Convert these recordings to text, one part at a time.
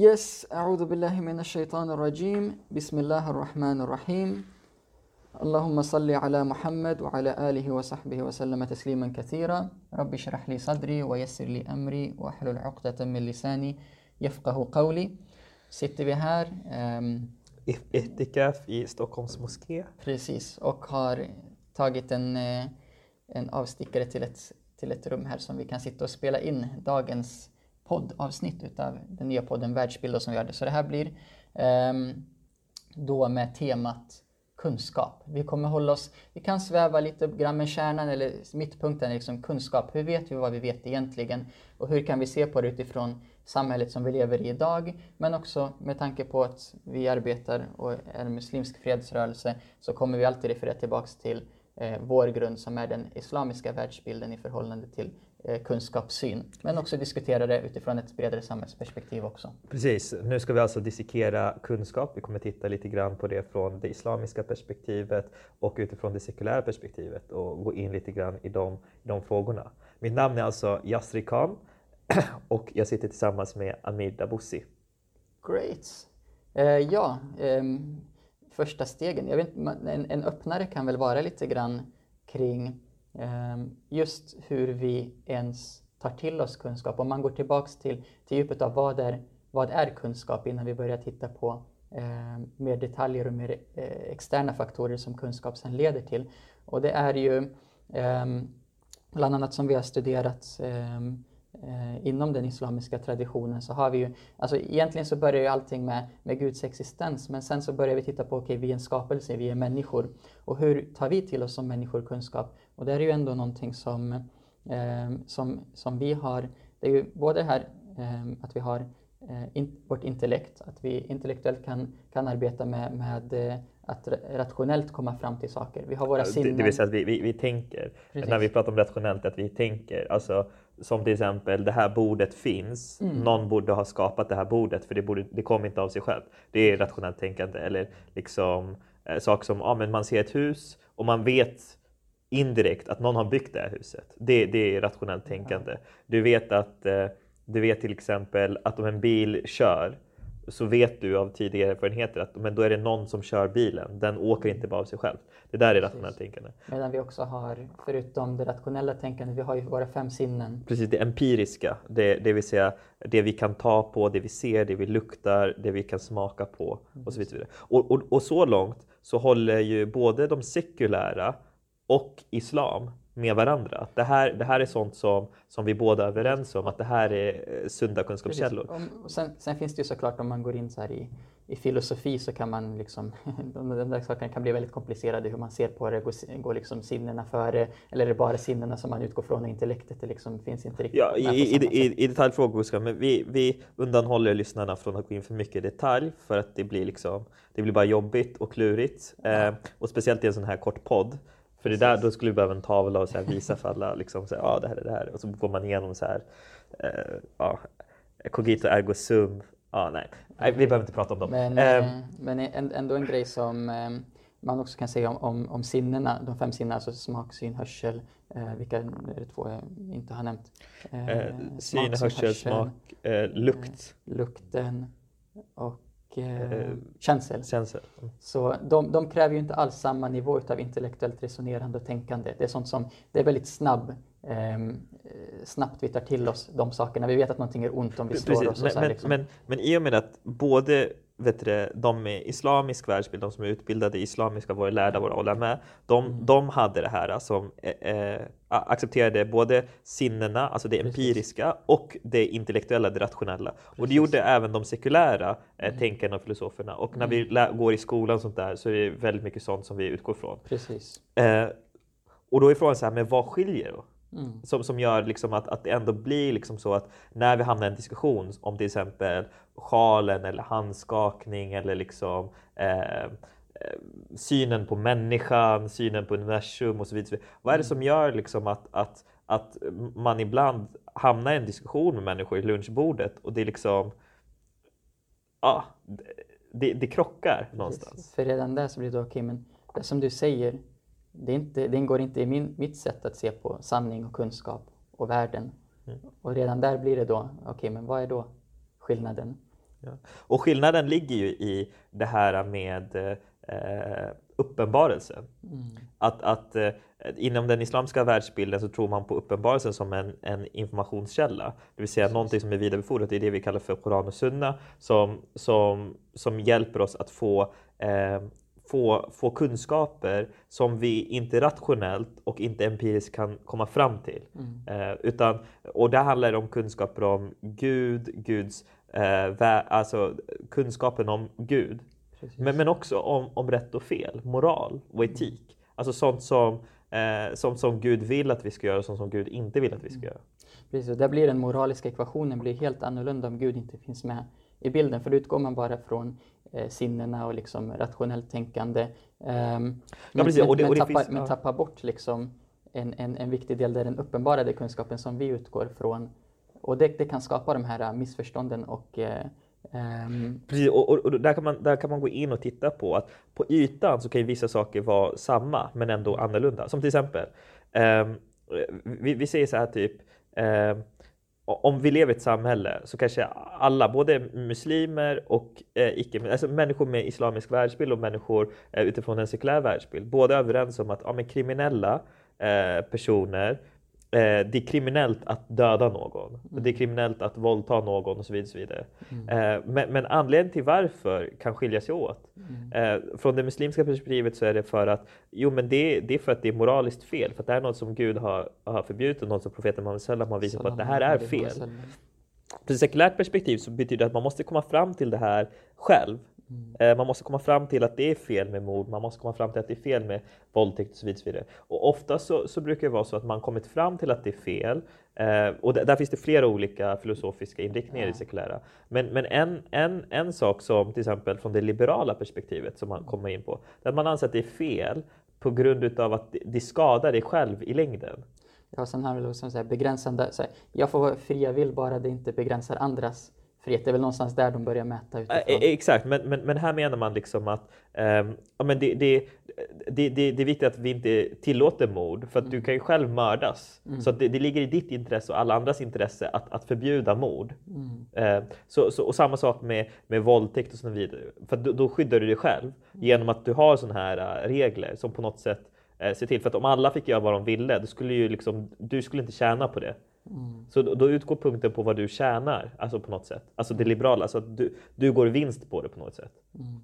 Yes, أعوذ بالله من الشيطان الرجيم بسم الله الرحمن الرحيم اللهم صل على محمد وعلى آله وصحبه وسلم تسليما كثيرا رب اشرح لي صدري ويسر لي أمري واحلل عقدة من لساني يفقه قولي Sitter vi här ehm, Etikaf i Stockholms moské. precis och har tagit en, eh, en avstickare till ett, till ett rum här som vi kan sitta och spela in dagens poddavsnitt utav den nya podden Världsbild som vi hade. Så det här blir um, då med temat kunskap. Vi kommer hålla oss, vi kan sväva lite grann med kärnan eller mittpunkten liksom kunskap. Hur vet vi vad vi vet egentligen? Och hur kan vi se på det utifrån samhället som vi lever i idag? Men också med tanke på att vi arbetar och är en muslimsk fredsrörelse så kommer vi alltid referera tillbaks till eh, vår grund som är den islamiska världsbilden i förhållande till kunskapssyn. Men också diskutera det utifrån ett bredare samhällsperspektiv också. Precis, nu ska vi alltså dissekera kunskap. Vi kommer titta lite grann på det från det islamiska perspektivet och utifrån det sekulära perspektivet och gå in lite grann i de, de frågorna. Mitt namn är alltså Yasri Khan och jag sitter tillsammans med Amir Daboussi. Great. Eh, ja, ehm, första stegen. Jag vet, en, en öppnare kan väl vara lite grann kring Ehm, just hur vi ens tar till oss kunskap. Om man går tillbaks till, till djupet av vad är, vad är kunskap innan vi börjar titta på eh, mer detaljer och mer eh, externa faktorer som kunskap sen leder till. Och det är ju eh, bland annat som vi har studerat ehm, eh, inom den islamiska traditionen så har vi ju, alltså egentligen så börjar ju allting med, med Guds existens men sen så börjar vi titta på, okej vi är en skapelse, vi är människor och hur tar vi till oss som människor kunskap? Och det är ju ändå någonting som, eh, som, som vi har, det är ju både här eh, att vi har eh, in, vårt intellekt, att vi intellektuellt kan, kan arbeta med, med eh, att ra- rationellt komma fram till saker. Vi har våra sinnen. det vill säga att vi, vi, vi tänker, Precis. när vi pratar om rationellt, att vi tänker. Alltså, som till exempel, det här bordet finns. Mm. Någon borde ha skapat det här bordet för det, borde, det kom inte av sig själv. Det är rationellt tänkande. Eller liksom eh, saker som, ja men man ser ett hus och man vet indirekt att någon har byggt det här huset. Det, det är rationellt tänkande. Du vet att eh, du vet till exempel att om en bil kör så vet du av tidigare erfarenheter att men då är det någon som kör bilen. Den åker inte bara av sig själv. Det där är rationellt tänkande. Medan vi också har, förutom det rationella tänkandet, vi har ju våra fem sinnen. Precis, det empiriska, det, det vill säga det vi kan ta på, det vi ser, det vi luktar, det vi kan smaka på och så vidare. Och, och, och så långt så håller ju både de sekulära och islam med varandra. Det här, det här är sånt som, som vi båda är överens om, att det här är eh, sunda kunskapskällor. Precis. Och sen, sen finns det ju såklart om man går in så här i, i filosofi så kan man liksom, de, de där sakerna kan bli väldigt komplicerade hur man ser på det, går, går liksom sinnena före eller är det bara sinnena som man utgår från och intellektet det liksom finns inte riktigt Ja, i, i, i, i detaljfrågor ska men vi, vi undanhåller lyssnarna från att gå in för mycket i detalj för att det blir liksom, det blir bara jobbigt och klurigt. Eh, och speciellt i en sån här kort podd. För det där, då skulle vi behöva en tavla och så visa för alla, liksom, så här, ja det här är det här. Och så går man igenom så här, eh, ja, cogito ergo sum. Ja, nej. nej, vi behöver inte prata om dem. Men, Eh, eh, men en- ändå en grej som eh, man också kan säga om, om, om sinnena, de fem sinnena, alltså smak, syn, hörsel, eh, vilka är det två jag inte har nämnt? Eh, eh, syn, hörsel, smak, eh, lukt, lukten och eh, Eh, känsel. känsel. Så de, de kräver ju inte alls samma nivå utav intellektuellt resonerande och tänkande. Det är sånt som, det är väldigt snabb, ehm, eh, snabbt vi tar till oss de sakerna. Vi vet att någonting är ont om vi slår oss. Precis, Och men, så men, liksom. men, men i och med att både vet du, de med islamisk världsbild, de som är utbildade i islamiska, våra lärda, våra ulama, de, Mm. de hade det här som eh, eh, accepterade både sinnena, alltså det Precis. empiriska, och det intellektuella, det rationella. Och det Precis. gjorde även de sekulära eh, Mm. tänkarna och filosoferna. Och när vi lä- går i skolan och sånt där så är det väldigt mycket sånt som vi utgår från. Precis. Eh, och då är frågan så här, men vad skiljer då? Mm. Som, som gör liksom att, att det ändå blir liksom så att när vi hamnar i en diskussion om till exempel sjalen eller handskakning eller liksom eh, eh, synen på människan, synen på universum och så vidare. Vad är det som gör liksom att, att, att man ibland hamnar i en diskussion med människor i lunchbordet och det är liksom ja, det, det krockar någonstans. Precis. För redan där så blir det okej men det som du säger, det, inte, det ingår inte i min, mitt sätt att se på sanning och kunskap och världen. Mm. Och redan där blir det då, okej men vad är då skillnaden? Ja. Och skillnaden ligger ju i det här med eh, uppenbarelsen. Mm. Att, att eh, inom den islamska världsbilden så tror man på uppenbarelsen som en, en informationskälla. Det vill säga Precis. någonting som är vidarebefordrat. Det är det vi kallar för Koran och Sunna som, som, som hjälper oss att få eh, få, få kunskaper som vi inte rationellt och inte empiriskt kan komma fram till. Mm. Eh, utan, och det handlar om kunskaper om Gud, Guds, eh, alltså kunskapen om Gud. Men, men också om, om rätt och fel, moral och mm. etik. Mm. Alltså sånt som, eh, sånt som Gud vill att vi ska göra och sånt som Gud inte vill att vi ska mm. göra. Precis, och där blir den moraliska ekvationen blir helt annorlunda om Gud inte finns med i bilden. För då utgår man bara från sinnena och liksom rationellt tänkande. Ja, precis. Men, men, tappar, finns, men tappar bort liksom en, en, en viktig del där den uppenbarade kunskapen som vi utgår från. Och det, det kan skapa de här missförstånden och eh, Um... Precis, och, och, och, där, kan man, där kan man gå in och titta på att på ytan så kan ju vissa saker vara samma men ändå annorlunda. Som till exempel, um, vi, vi säger så här typ, um, om vi lever i ett samhälle så kanske alla, både muslimer och eh, icke, alltså människor med islamisk världsbild och människor eh, utifrån en sekulär världsbild, båda är överens om att ja, men kriminella eh, personer Eh, det är kriminellt att döda någon. Mm. Det är kriminellt att våldta någon och så vidare. så vidare. Mm. Eh, men, men, anledningen till varför kan skilja sig åt. Mm. Eh, från det muslimska perspektivet så är det för att jo, men det, det är för att det är moraliskt fel. För det är något som Gud har, har förbjudit och något som profeten Muhammed har visat på att det här är fel. Från ett sekulärt perspektiv så betyder det att man måste komma fram till det här själv. Mm. Eh, man måste komma fram till att det är fel med mord, man måste komma fram till att det är fel med våldtäkt och så vidare. Och ofta så, så brukar det vara så att man kommit fram till att det är fel. Eh, och där, där, finns det flera olika filosofiska inriktningar ja. i sekulära. Men, men en, en, en sak som till exempel från det liberala perspektivet som man kommer in på, där man anser att det är fel på grund av att det skadar dig själv i längden. Ja, sen har vi liksom så här begränsande, så här, jag får vara fri jag vill bara det inte begränsar andras frihet. Det är väl någonstans där de börjar mäta utifrån. Exakt, men, men, men här menar man liksom att um, ja, men det, det, det, det, det är viktigt att vi inte tillåter mord för att mm. du kan ju själv mördas. Mm. Så det, det ligger i ditt intresse och alla andras intresse att, att förbjuda mord. Mm. Uh, så, så, och samma sak med, med våldtäkt och så vidare. För då, då skyddar du dig själv mm. genom att du har sådana här uh, regler som på något sätt uh, ser till. För att om alla fick göra vad de ville, då skulle ju liksom, du skulle inte tjäna på det. Mm. Så då, då, utgår punkten på vad du tjänar, alltså på något sätt. Alltså det liberala, alltså att du, du går vinst på det på något sätt. Mm.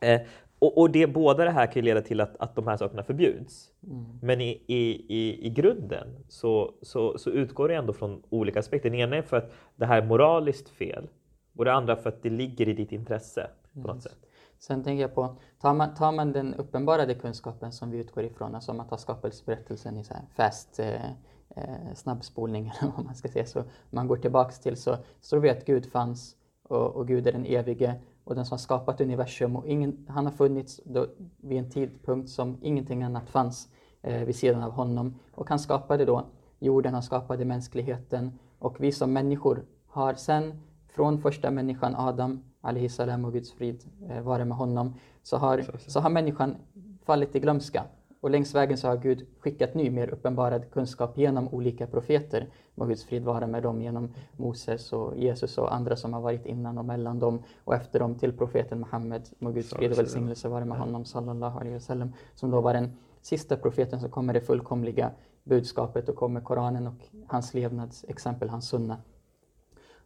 Eh, och, och, det, båda det här kan ju leda till att, att de här sakerna förbjuds. Mm. Men i, i, i, i grunden så, så, så, utgår det ändå från olika aspekter. Den ena är för att det här är moraliskt fel och det andra för att det ligger i ditt intresse på något sätt. Sen tänker jag på, tar man, tar man den uppenbarade kunskapen som vi utgår ifrån, alltså om man tar skapelseberättelsen i så här fast eh, eh, snabbspolning, vad man ska säga, så man går tillbaks till så står vi att Gud fanns och, och, Gud är den evige och den som har skapat universum och ingen, han har funnits då, vid en tidpunkt som ingenting annat fanns eh, vid sidan av honom. Och han skapade då jorden, han skapade mänskligheten och vi som människor har sen från första människan Adam, salam och Guds frid eh, vare med honom, så har, så har människan fallit i glömska. Och längs vägen så har Gud skickat ny, mer uppenbarad kunskap genom olika profeter. Må Guds frid vara med dem genom Moses och Jesus och andra som har varit innan och mellan dem och efter dem till profeten Muhammed. Må Guds frid och välsignelse vara med honom, sallallahu alaihi wasallam, som då var den sista profeten som kom med det fullkomliga budskapet och kom med Koranen och hans levnadsexempel, hans sunna.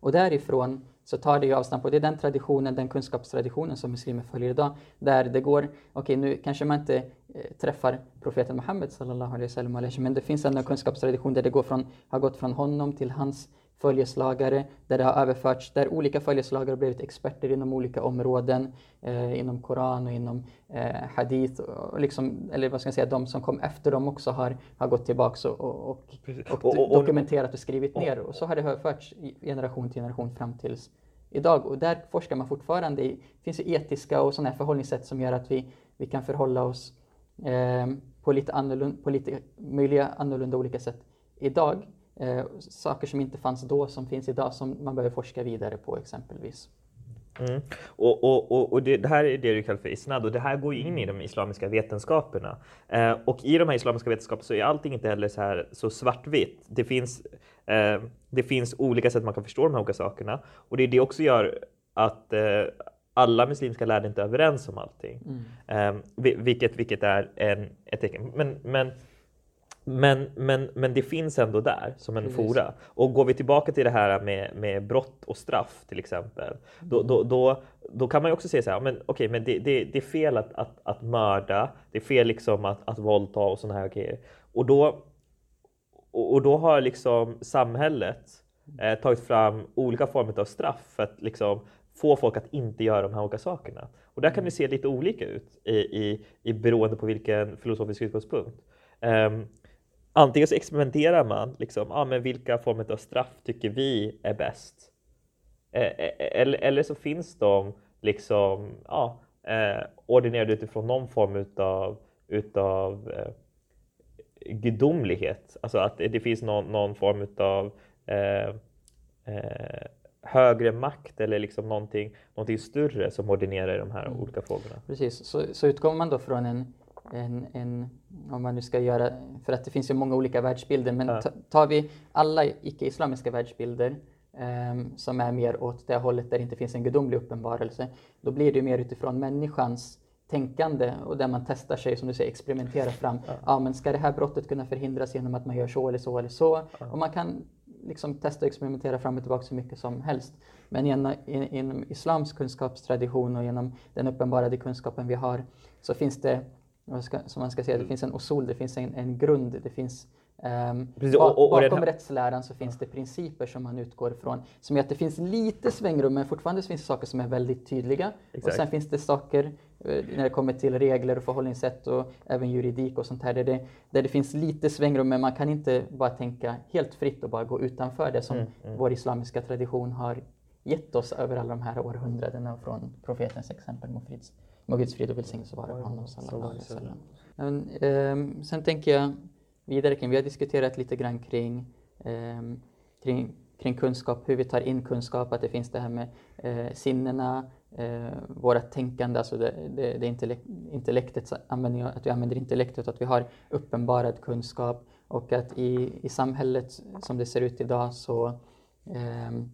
Och därifrån så tar det ju avstamp och det är den traditionen, den kunskapstraditionen som muslimer följer idag. Där det går, okej okay, nu kanske man inte eh, träffar profeten Muhammed sallallahu alaihi wasallam, men det finns ändå en kunskapstradition där det går från, har gått från honom till hans följeslagare, där det har överförts, där olika följeslagare har blivit experter inom olika områden, eh, inom Koran och inom eh, Hadith, och liksom, eller vad ska jag säga, de som kom efter dem också har, har gått tillbaks och, och, och, och dokumenterat och skrivit ner. Och så har det överförts generation till generation fram tills idag. Och där forskar man fortfarande. Det finns ju etiska och sådana förhållningssätt som gör att vi, vi kan förhålla oss eh, på lite annorlunda, på lite möjliga annorlunda olika sätt idag. Eh, saker som inte fanns då som finns idag som man behöver forska vidare på exempelvis. Mm. Och, och, och, och det, det, här är det du kallar för isnad och det här går in i de islamiska vetenskaperna. Eh, och i de här islamiska vetenskaperna så är allting inte heller så, här, så svartvitt. Det finns, eh, det finns olika sätt man kan förstå de här olika sakerna och det är det också gör att eh, alla muslimska lärde inte är överens om allting. Mm. Eh, vilket, vilket är en, ett tecken. Men, men, men, men, men det finns ändå där som en Precis. fora. Och går vi tillbaka till det här med, med brott och straff till exempel. Då, då, då, då kan man ju också säga så här, men, okej, men det, det, det är fel att, att, att mörda, det är fel liksom att, att våldta och sådana här grejer. Och då, och, och då har liksom samhället eh, tagit fram olika former av straff för att liksom få folk att inte göra de här olika sakerna. Och där kan det se lite olika ut i, i, i beroende på vilken filosofisk utgångspunkt. Um, antingen så experimenterar man, liksom, ah, men vilka former av straff tycker vi är bäst? Eh, eh, eller, eller så finns de liksom, ja, eh, ordinerade utifrån någon form utav, utav eh, gudomlighet. Alltså att det, det finns någon, någon form utav eh, eh, högre makt eller liksom någonting, någonting större som ordinerar i de här Mm. olika frågorna. Precis, så, så utgår man då från en, en, en, om man nu ska göra, för att det finns ju många olika världsbilder, men Ja. tar vi alla icke-islamiska världsbilder ehm, som är mer åt det hållet där det inte finns en gudomlig uppenbarelse, då blir det ju mer utifrån människans tänkande och där man testar sig, som du säger, experimentera fram. Ja. men ska det här brottet kunna förhindras genom att man gör så eller så eller så? Och man kan liksom testa och experimentera fram och tillbaka så mycket som helst. Men genom, in, inom islams kunskapstradition och genom den uppenbarade kunskapen vi har så finns det, ska, som man ska säga, det finns en usul, det finns en, en grund, det finns ehm, Precis, och- och- och bakom här- rättsläran så finns det principer som man utgår ifrån som gör att det finns lite svängrum men fortfarande finns det saker som är väldigt tydliga. Och Exakt. sen finns det saker eh, när det kommer till regler och förhållningssätt och även juridik och sånt här där det, där det finns lite svängrum men man kan inte bara tänka helt fritt och bara gå utanför det som Mm, vår islamiska tradition har gett oss över alla de här århundradena från profetens exempel må frids- må Guds frid och välsignelse vara med honom. Men, ehm, sen tänker jag vidare kring, vi har diskuterat lite grann kring, ehm, kring, kring kunskap, hur vi tar in kunskap, att det finns det här med eh, sinnena, eh, våra tänkande, alltså det, det, det intellekt, intellektets användning, att vi använder intellektet, att vi har uppenbarad kunskap och att i, i samhället som det ser ut idag så, ehm,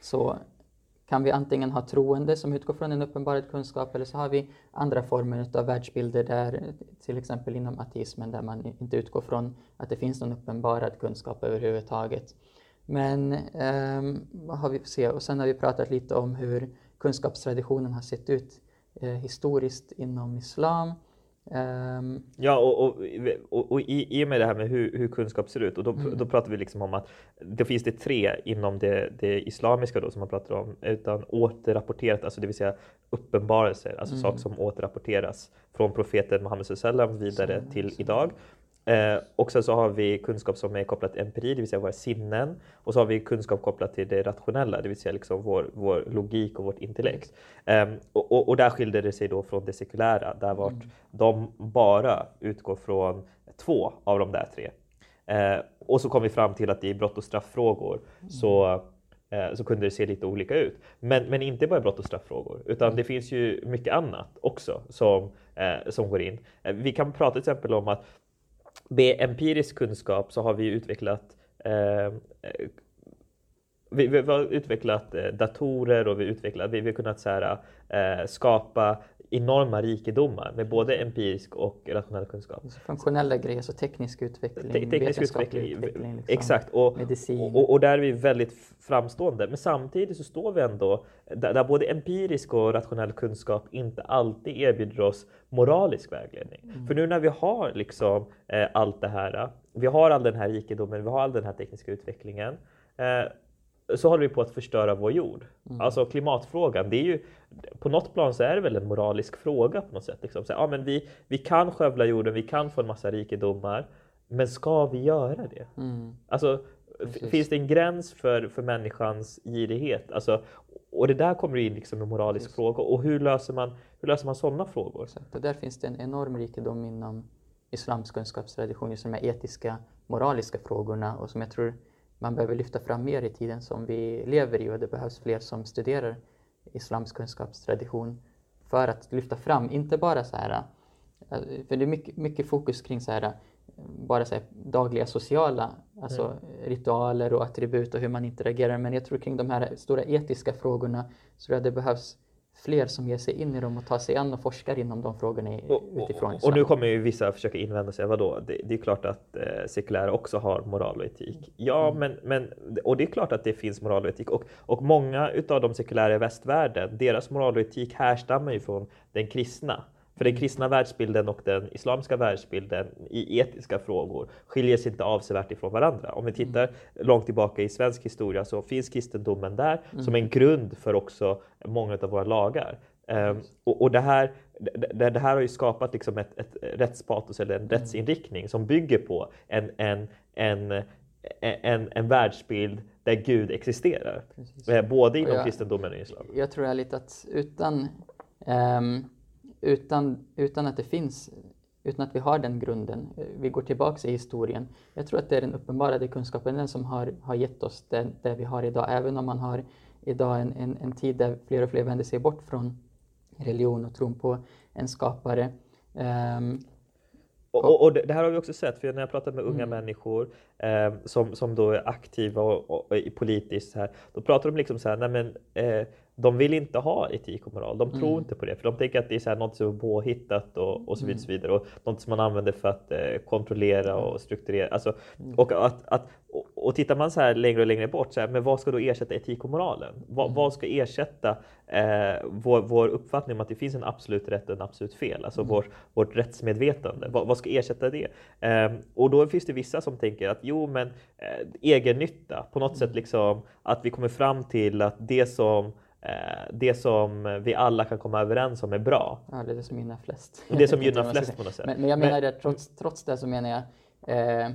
så kan vi antingen ha troende som utgår från en uppenbarad kunskap eller så har vi andra former av världsbilder där till exempel inom ateismen där man inte utgår från att det finns någon uppenbarad kunskap överhuvudtaget. Men ehm, vad har vi se? Och sen har vi pratat lite om hur kunskapstraditionen har sett ut eh, historiskt inom islam. Ehm, Ja, och, och, och, och i, i och med det här med hur, hur kunskap ser ut, och då, Mm. då pratar vi liksom om att det finns det tre inom det, det islamiska då som man pratar om, utan återrapporterat, alltså det vill säga uppenbarelser, alltså Mm. saker som återrapporteras från profeten Muhammed sallam vidare Sallallahu till alaihi idag. Eh, och sen så har vi kunskap som är kopplat till empiri, det vill säga våra sinnen. Och så har vi kunskap kopplat till det rationella, det vill säga liksom vår, vår logik och vårt intellekt. Eh, och, och, och där skiljer det sig då från det sekulära, där vart de bara utgår från två av de där tre. Eh, och så kom vi fram till att i brott och strafffrågor så, eh, så kunde det se lite olika ut. Men, men inte bara brott och strafffrågor, utan det finns ju mycket annat också som, eh, som går in. Eh, vi kan prata till exempel om att med empirisk kunskap så har vi utvecklat eh, eh vi, vi har utvecklat eh, datorer och vi, utvecklat, vi, vi har kunnat så här, eh, skapa enorma rikedomar med både empirisk och rationell kunskap. alltså funktionella grejer, så teknisk utveckling, Te- teknisk vetenskaplig utveckling, liksom, exakt. Och, medicin. och, och där är vi väldigt framstående. Men samtidigt så står vi ändå där, där både empirisk och rationell kunskap inte alltid erbjuder oss moralisk vägledning. Mm. För nu när vi har liksom eh, allt det här, vi har all den här rikedomen, vi har all den här tekniska utvecklingen. Eh, så håller vi på att förstöra vår jord. Mm. Alltså klimatfrågan, det är ju på något plan så är det väl en moralisk fråga på något sätt. Liksom. Så, ja, men vi, vi kan skövla jorden, vi kan få en massa rikedomar, men ska vi göra det? Mm. Alltså, Precis. finns det en gräns för, för människans girighet? Alltså, och det där kommer in liksom en moralisk Precis. fråga. Och hur löser man, hur löser man sådana frågor? Exakt. Och där finns det en enorm rikedom inom islams kunskapstradition, just de här etiska, moraliska frågorna och som jag tror man behöver lyfta fram mer i tiden som vi lever i och det behövs fler som studerar islams kunskapstradition för att lyfta fram, inte bara så här, eh, för det är mycket, mycket fokus kring så här, eh, bara så här dagliga sociala alltså mm. ritualer och attribut och hur man interagerar. Men jag tror kring de här stora etiska frågorna så tror jag det behövs fler som ger sig in i dem och tar sig an och forskar inom de frågorna och, utifrån och, och nu kommer ju vissa försöka invända sig, vadå, det, det är klart att eh, sekulära också har moral och etik. Ja, mm. men, men, och det är klart att det finns moral och etik och, och många utav de sekulära i västvärlden, deras moral och etik härstammar ju från den kristna. För den kristna världsbilden och den islamiska världsbilden i etiska frågor skiljer sig inte avsevärt ifrån varandra. Om vi mm. tittar långt tillbaka i svensk historia så finns kristendomen där mm. som en grund för också många av våra lagar. Um, och, och det, här, det, det, här har ju skapat liksom ett, ett rättspatos eller en mm. rättsinriktning som bygger på en, en, en, en, en världsbild där Gud existerar. Precis. Eh, både inom jag, kristendomen och islam. Jag tror ärligt att utan um, utan, utan att det finns, utan att vi har den grunden. Vi går tillbaks i historien. Jag tror att det är den uppenbarade kunskapen den som har, har gett oss det, det vi har idag. Även om man har idag en, en, en tid där fler och fler vänder sig bort från religion och tron på en skapare. Um, och, och, och, det här har vi också sett, för när jag pratar med unga mm. människor eh, som, som då är aktiva och, och, och politiskt, här, då pratar de liksom så här, nej men, eh, de vill inte ha etik och moral. De tror mm. inte på det, för de tänker att det är så här något som är påhittat och, och så vidare. Mm. Så vidare och något som man använder för att eh, kontrollera och strukturera. Alltså, mm. och, att, att, och, och tittar man så här längre och längre bort, så här, men vad ska då ersätta etik och moralen? Vad, mm. vad ska ersätta eh, vår, vår uppfattning om att det finns en absolut rätt och en absolut fel? Alltså mm. vår, vårt rättsmedvetande. Vad, vad ska ersätta det? Eh, och då finns det vissa som tänker att jo, men eh, egen nytta på något sätt mm. liksom att vi kommer fram till att det som Eh, det som vi alla kan komma överens om är bra. Ja, det är det som gynnar flest. Det som gynnar flest på något sätt. Men, men jag menar det, trots, trots det så menar jag eh,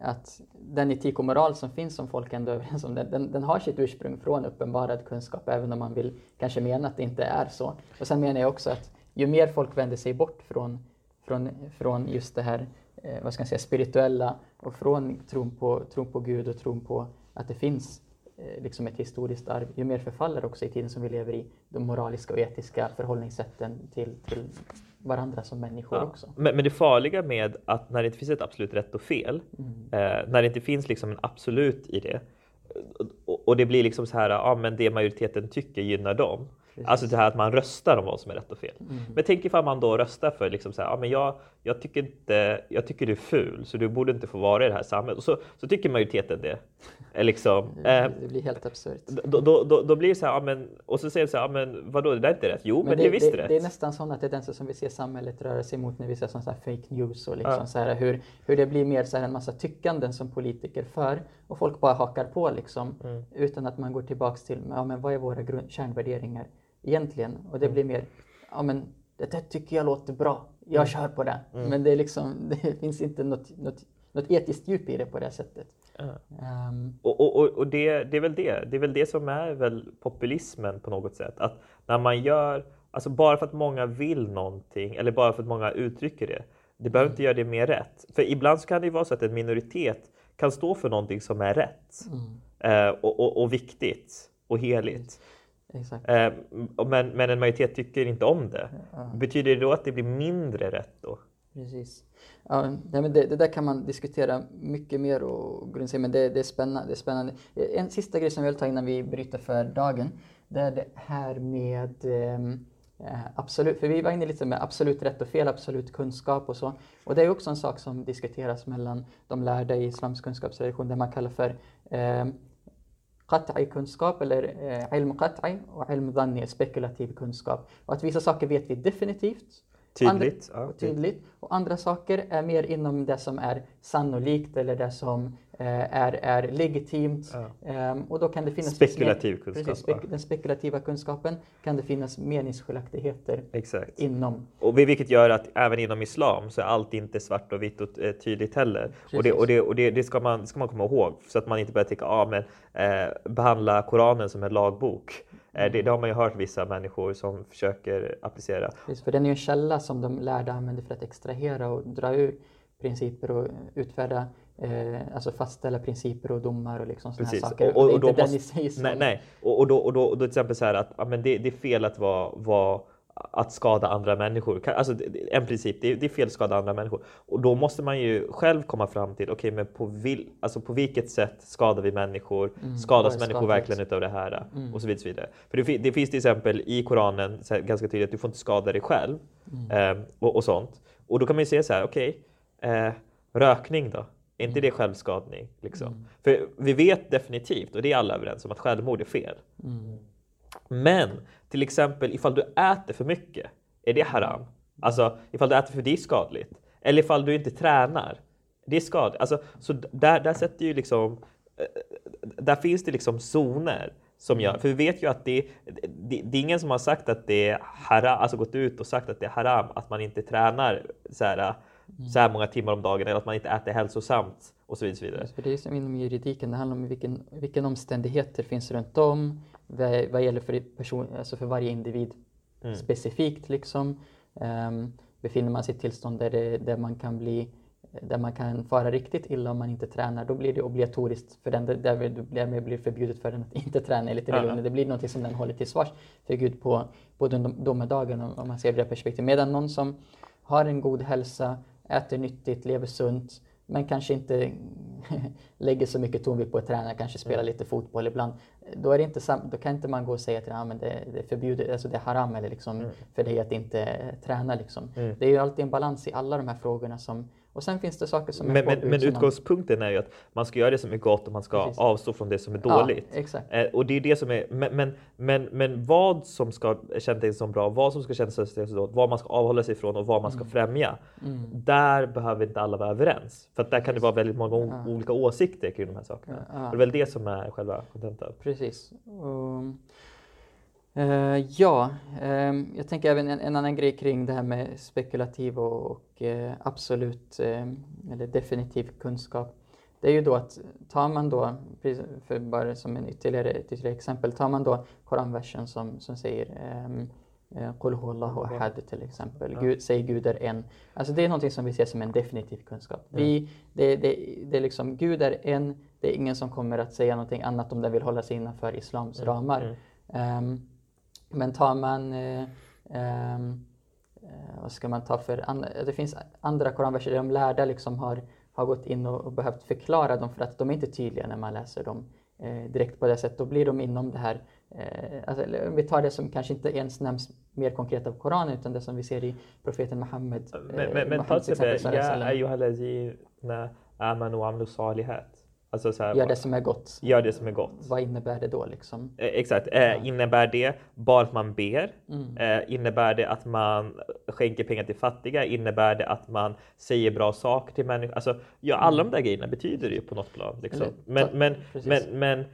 att den etik och moral som finns som folk ändå är överens om, den, den, den, har sitt ursprung från uppenbarad kunskap, även om man vill kanske mena att det inte är så. Och sen menar jag också att ju mer folk vänder sig bort från, från, från just det här eh, vad ska jag säga, spirituella och från tron på, tron på Gud och tron på att det finns Eh, liksom ett historiskt arv, ju mer förfaller också i tiden som vi lever i de moraliska och etiska förhållningssätten till, till varandra som människor ja. också. Men, men, det farliga med att när det inte finns ett absolut rätt och fel, mm. eh, när det inte finns liksom en absolut i det, och, och det blir liksom så här, ja men det majoriteten tycker gynnar dem. Precis. Alltså det här att man röstar om vad som är rätt och fel. Mm. Men tänk ifall man då röstar för liksom så här, ja, men jag, jag, tycker inte, jag tycker du är ful så du borde inte få vara i det här samhället. Och så, så tycker majoriteten det. Liksom, eh, det blir helt absurt. Då, då, då, då, blir det så här, ja, men, och så säger de så här, ja, men vadå det där är inte rätt? Jo men, men det, det är visst det, rätt. Det är nästan sådana tendenser som vi ser samhället röra sig mot när vi ser sån här fake news och liksom ja. så här, hur, hur det blir mer så här en massa tyckanden som politiker för och folk bara hakar på liksom mm. utan att man går tillbaks till ja, men vad är våra grund, kärnvärderingar egentligen? Och det mm. blir mer, ja men det där tycker jag låter bra, jag mm. kör på det. Mm. Men det, är liksom, det finns inte något, något, något etiskt djup i det på det sättet. Um. Och, och, och det, det, är väl det. Det är väl det som är väl populismen på något sätt. Att när man gör, alltså bara för att många vill någonting eller bara för att många uttrycker det. Det behöver mm. inte göra det mer rätt. För ibland så kan det ju vara så att en minoritet kan stå för någonting som är rätt mm. eh, och, och, och, viktigt och heligt. Eh, men, men en majoritet tycker inte om det. Ja. Betyder det då att det blir mindre rätt då? Precis. Ja, det, det, där kan man diskutera mycket mer och grundse, men det, det, är spännande, det är spännande. En sista grej som jag vill ta innan vi bryter för dagen, det är det här med ehm, eh, absolut, för vi var inne lite med absolut rätt och fel, absolut kunskap och så. Och det är också en sak som diskuteras mellan de lärda i islams kunskapstradition, det man kallar för eh, qat'i kunskap eller eh, ilm qat'i och ilm dhanni, spekulativ kunskap. Och att vissa saker vet vi definitivt Tydligt. Andra, ja. tydligt. Och andra saker är mer inom det som är sannolikt eller det som är, är legitimt. Ja. Um, och då kan det finnas Spekulativ kunskap. Precis, spek, den spekulativa kunskapen kan det finnas meningsskiljaktigheter Exakt. inom. Och vilket gör att även inom islam så är allt inte svart och vitt och eh, tydligt heller. Och, det, och, det, och det, det, ska man, ska man komma ihåg så att man inte börjar tänka ah, men, eh, behandla Koranen som en lagbok. Eh, det, det, har man ju hört vissa människor som försöker applicera. Precis, för den är ju en källa som de lärda använder för att extrahera och dra ur principer och utfärda, eh, alltså fastställa principer och domar och liksom sådana saker. Och, och, och, det är inte måste, den i sig som... Nej, nej. Och, och, då, och, då, och då till exempel så här att ja, men det, det är fel att vara, vara att skada andra människor. Alltså en princip, det är, det är fel att skada andra människor. Och då måste man ju själv komma fram till, okej okay, men på, vil, alltså på vilket sätt skadar vi människor? Mm, Skadas människor skadat? verkligen utav det här? Mm. Och så vidare. Så vidare. För det, det, finns till exempel i Koranen ganska tydligt att du får inte skada dig själv mm. eh, och, och, sånt. Och då kan man ju säga så här, okej, okay, eh, rökning då? Är inte det självskadning? Liksom? Mm. För vi vet definitivt, och det är alla överens om, att självmord är fel. Mm. Men till exempel ifall du äter för mycket, är det haram? Alltså ifall du äter för det är skadligt. Eller ifall du inte tränar, det är skadligt. Alltså, så där, där sätter ju liksom, eh, där finns det liksom zoner som gör, för vi vet ju att det, det, det är ingen som har sagt att det är haram, alltså gått ut och sagt att det är haram att man inte tränar så här, så här många timmar om dagen eller att man inte äter hälsosamt och så vidare. För det är som inom juridiken, det handlar om vilken, vilken omständigheter finns runt om, vad, vad gäller för, person, alltså för varje individ mm. specifikt. Liksom. Um, befinner man sig i ett tillstånd där, det, där man kan bli där man kan fara riktigt illa om man inte tränar, då blir det obligatoriskt för den, därmed blir det förbjudet för den att inte träna enligt religionen. Mm. Det blir något som den håller till svars för Gud på både domedagen om man ser det perspektiv. Medan någon som har en god hälsa, äter nyttigt, lever sunt, men kanske inte lägger så mycket tonvikt på att träna, kanske spela lite fotboll ibland. Då, är det inte då kan inte man gå och säga till ah, men det, det är förbjudet, alltså det är haram eller liksom, mm. för dig att inte träna. Liksom. Mm. Det är ju alltid en balans i alla de här frågorna som och sen finns det saker som men, men, men utgångspunkten är ju att man ska göra det som är gott och man ska Precis. avstå från det som är dåligt. Ja, eh, och det är det som är, men, men, men, men vad som ska kännas som bra, vad som ska kännas som dåligt, vad man ska avhålla sig ifrån och vad man ska mm. främja. Mm. Där behöver inte alla vara överens. För där kan det vara väldigt många ja. olika åsikter kring de här sakerna. Ja. Det är väl det som är själva kontentan. Precis. Um, Uh, ja, um, jag tänker även en, en, annan grej kring det här med spekulativ och, och uh, absolut um, eller definitiv kunskap. Det är ju då att tar man då, för bara som en ytterligare, ett ytterligare exempel, tar man då koranversen som, som säger um, Qul Allahu ahad till exempel, ja. Gud, säg Gud är en. Alltså det är någonting som vi ser som en definitiv kunskap. Vi, det, det, det är liksom, Gud är en, det är ingen som kommer att säga någonting annat om den vill hålla sig innanför Islams mm. ramar. Mm. Men tar man, eh, ehm, eh, vad ska man ta för, and, det finns andra koranverser där de lärda liksom har, har gått in och, och, behövt förklara dem för att de är inte tydliga när man läser dem eh, direkt på det sättet. Då blir de inom det här, eh, alltså, vi tar det som kanske inte ens nämns mer konkret av Koranen utan det som vi ser i profeten Muhammed. Men, men, men ta till exempel, ja ayyuhalazina amanu wa amilu salihat. Alltså så här, gör det som är gott. Gör det som är gott. Vad innebär det då? Liksom? Eh, exakt. Eh, ja. Innebär det bara att man ber? Mm. Eh, innebär det att man skänker pengar till fattiga? Innebär det att man säger bra saker till människor? Alltså, ja, alla mm. de där grejerna betyder det ju på något plan. Liksom. men, men, men, men,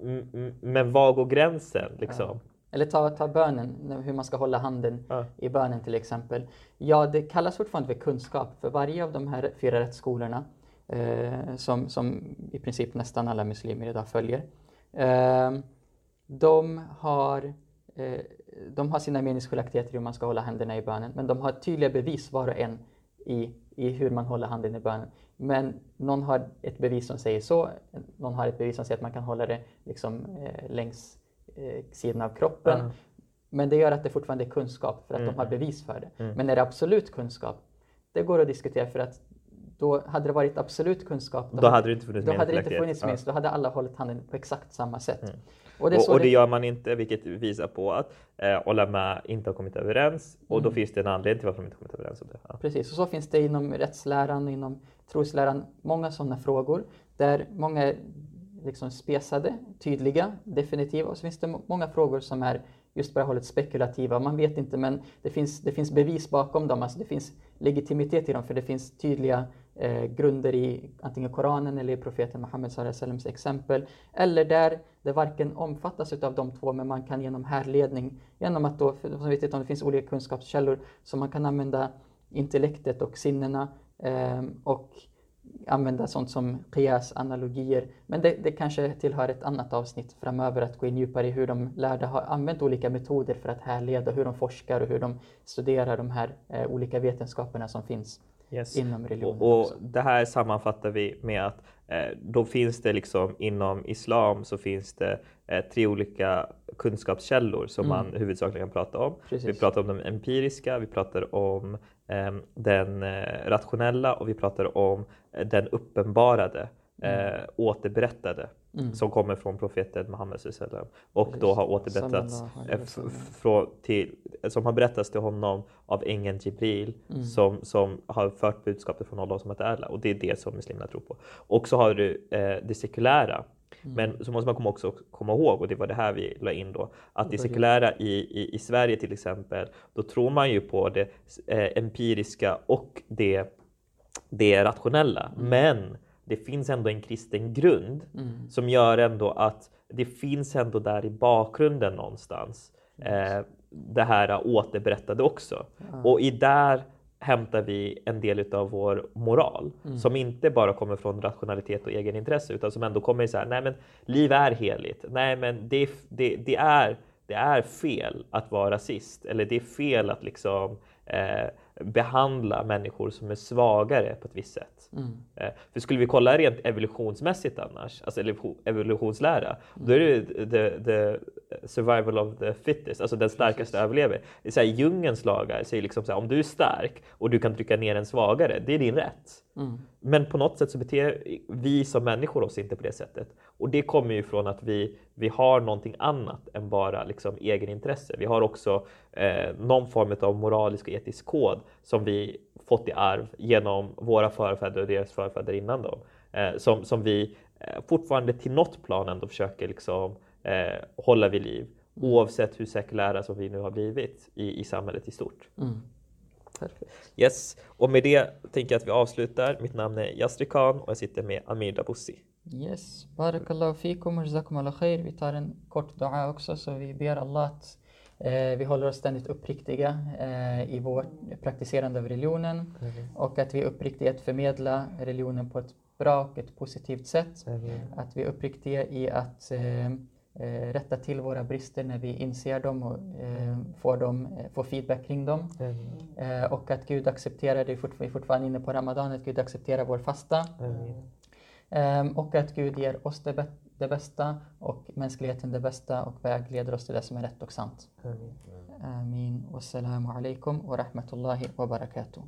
men, men var går gränsen? Liksom? Ja. Eller ta, ta bönen, hur man ska hålla handen ja. i bönen till exempel. Ja, det kallas fortfarande för kunskap, för varje av de här fyra rättsskolorna eh, som, som i princip nästan alla muslimer idag följer. Eh, de, har, eh, de har sina meningsskiljaktigheter hur man ska hålla händerna i bönen, men de har tydliga bevis var och en i, i hur man håller handen i bönen. Men någon har ett bevis som säger så, någon har ett bevis som säger att man kan hålla det liksom, eh, längs eh, sidan av kroppen. Mm. Men det gör att det fortfarande är kunskap för att mm. de har bevis för det. Mm. Men är det absolut kunskap? Det går att diskutera för att då hade det varit absolut kunskap. Då, då hade det inte funnits Då hade det inte funnits minst. Då hade alla hållit handen på exakt samma sätt. Mm. Och, det, och, och det, det, gör man inte, vilket visar på att eh, Olama inte har kommit överens. Och mm. då finns det en anledning till varför de inte kommit överens om det. Ja. Precis, och så finns det inom rättsläran, inom trosläran, många sådana frågor där många är liksom spesade, tydliga, definitiva. Och så finns det många frågor som är just bara hållet spekulativa. Man vet inte, men det finns, det finns bevis bakom dem. Alltså det finns legitimitet i dem, för det finns tydliga eh, grunder i antingen Koranen eller i profeten Muhammed Salams exempel. Eller där det varken omfattas av de två, men man kan genom härledning, genom att då, som vi vet om det finns olika kunskapskällor, så man kan använda intellektet och sinnena eh, och använda sånt som qiyas, analogier. Men det, det kanske tillhör ett annat avsnitt framöver att gå in djupare i hur de lärda har använt olika metoder för att härleda, hur de forskar och hur de studerar de här eh, olika vetenskaperna som finns yes. inom religionen. Och, och det här sammanfattar vi med att eh, då finns det liksom inom islam så finns det eh, tre olika kunskapskällor som mm. man huvudsakligen pratar om. Precis. Vi pratar om de empiriska, vi pratar om eh, den rationella och vi pratar om eh, den uppenbarade. Eh, återberättade. Mm. som kommer från profeten Muhammed och då har återberättats från, till, som har berättats till honom av ängeln Jibril mm. som, som har fört budskapet från Allah som Allah och det är det som muslimerna tror på. Och så har du eh, det sekulära Mm. Men så måste man också komma ihåg, och det var det här vi la in då, att det sekulära i, i, i Sverige till exempel, då tror man ju på det eh, empiriska och det, det rationella. Mm. Men det finns ändå en kristen grund mm. som gör ändå att det finns ändå där i bakgrunden någonstans eh, det här återberättade också. Mm. Och i där hämtar vi en del av vår moral mm. som inte bara kommer från rationalitet och egenintresse utan som ändå kommer så här, nej men liv är heligt. Nej men det, det, det, är, det är fel att vara rasist eller det är fel att liksom eh, behandla människor som är svagare på ett visst sätt. Mm. Eh, för skulle vi kolla rent evolutionsmässigt annars, alltså evolutionslära, mm. då är det the, the, survival of the fittest, alltså den starkaste Precis. överlever. Det är så här, djungens lagar säger liksom så här, om du är stark och du kan trycka ner en svagare, det är din rätt. Mm. Men på något sätt så beter vi som människor oss inte på det sättet. Och det kommer ju från att vi, vi har någonting annat än bara liksom egenintresse. Vi har också eh, någon form av moralisk och etisk kod som vi fått i arv genom våra förfäder och deras förfäder innan dem. Eh, som, som vi eh, fortfarande till något plan ändå försöker liksom, eh, hålla vid liv. Oavsett hur sekulära som vi nu har blivit i, i samhället i stort. Mm. Yes, och med det tänker jag att vi avslutar. Mitt namn är Yasri Khan och jag sitter med Amir Dabussi. Yes, Barakallahu fikum och khair. Vi tar en kort dua också så vi ber Allah att vi håller oss ständigt uppriktiga eh, i vårt praktiserande av religionen mm. och att vi är uppriktiga att förmedla religionen på ett bra och ett positivt sätt. Mm. Att vi är uppriktiga i att eh, eh, rätta till våra brister när vi inser dem och eh, får, dem, eh, får feedback kring dem. Mm. Eh, och att Gud accepterar, det vi är fortfarande inne på Ramadan, att Gud accepterar vår fasta. Mm. och att Gud ger oss det, det, bästa och mänskligheten det bästa och vägleder oss till det som är rätt och sant. Amin. Wassalamu alaikum wa rahmatullahi wa barakatuh.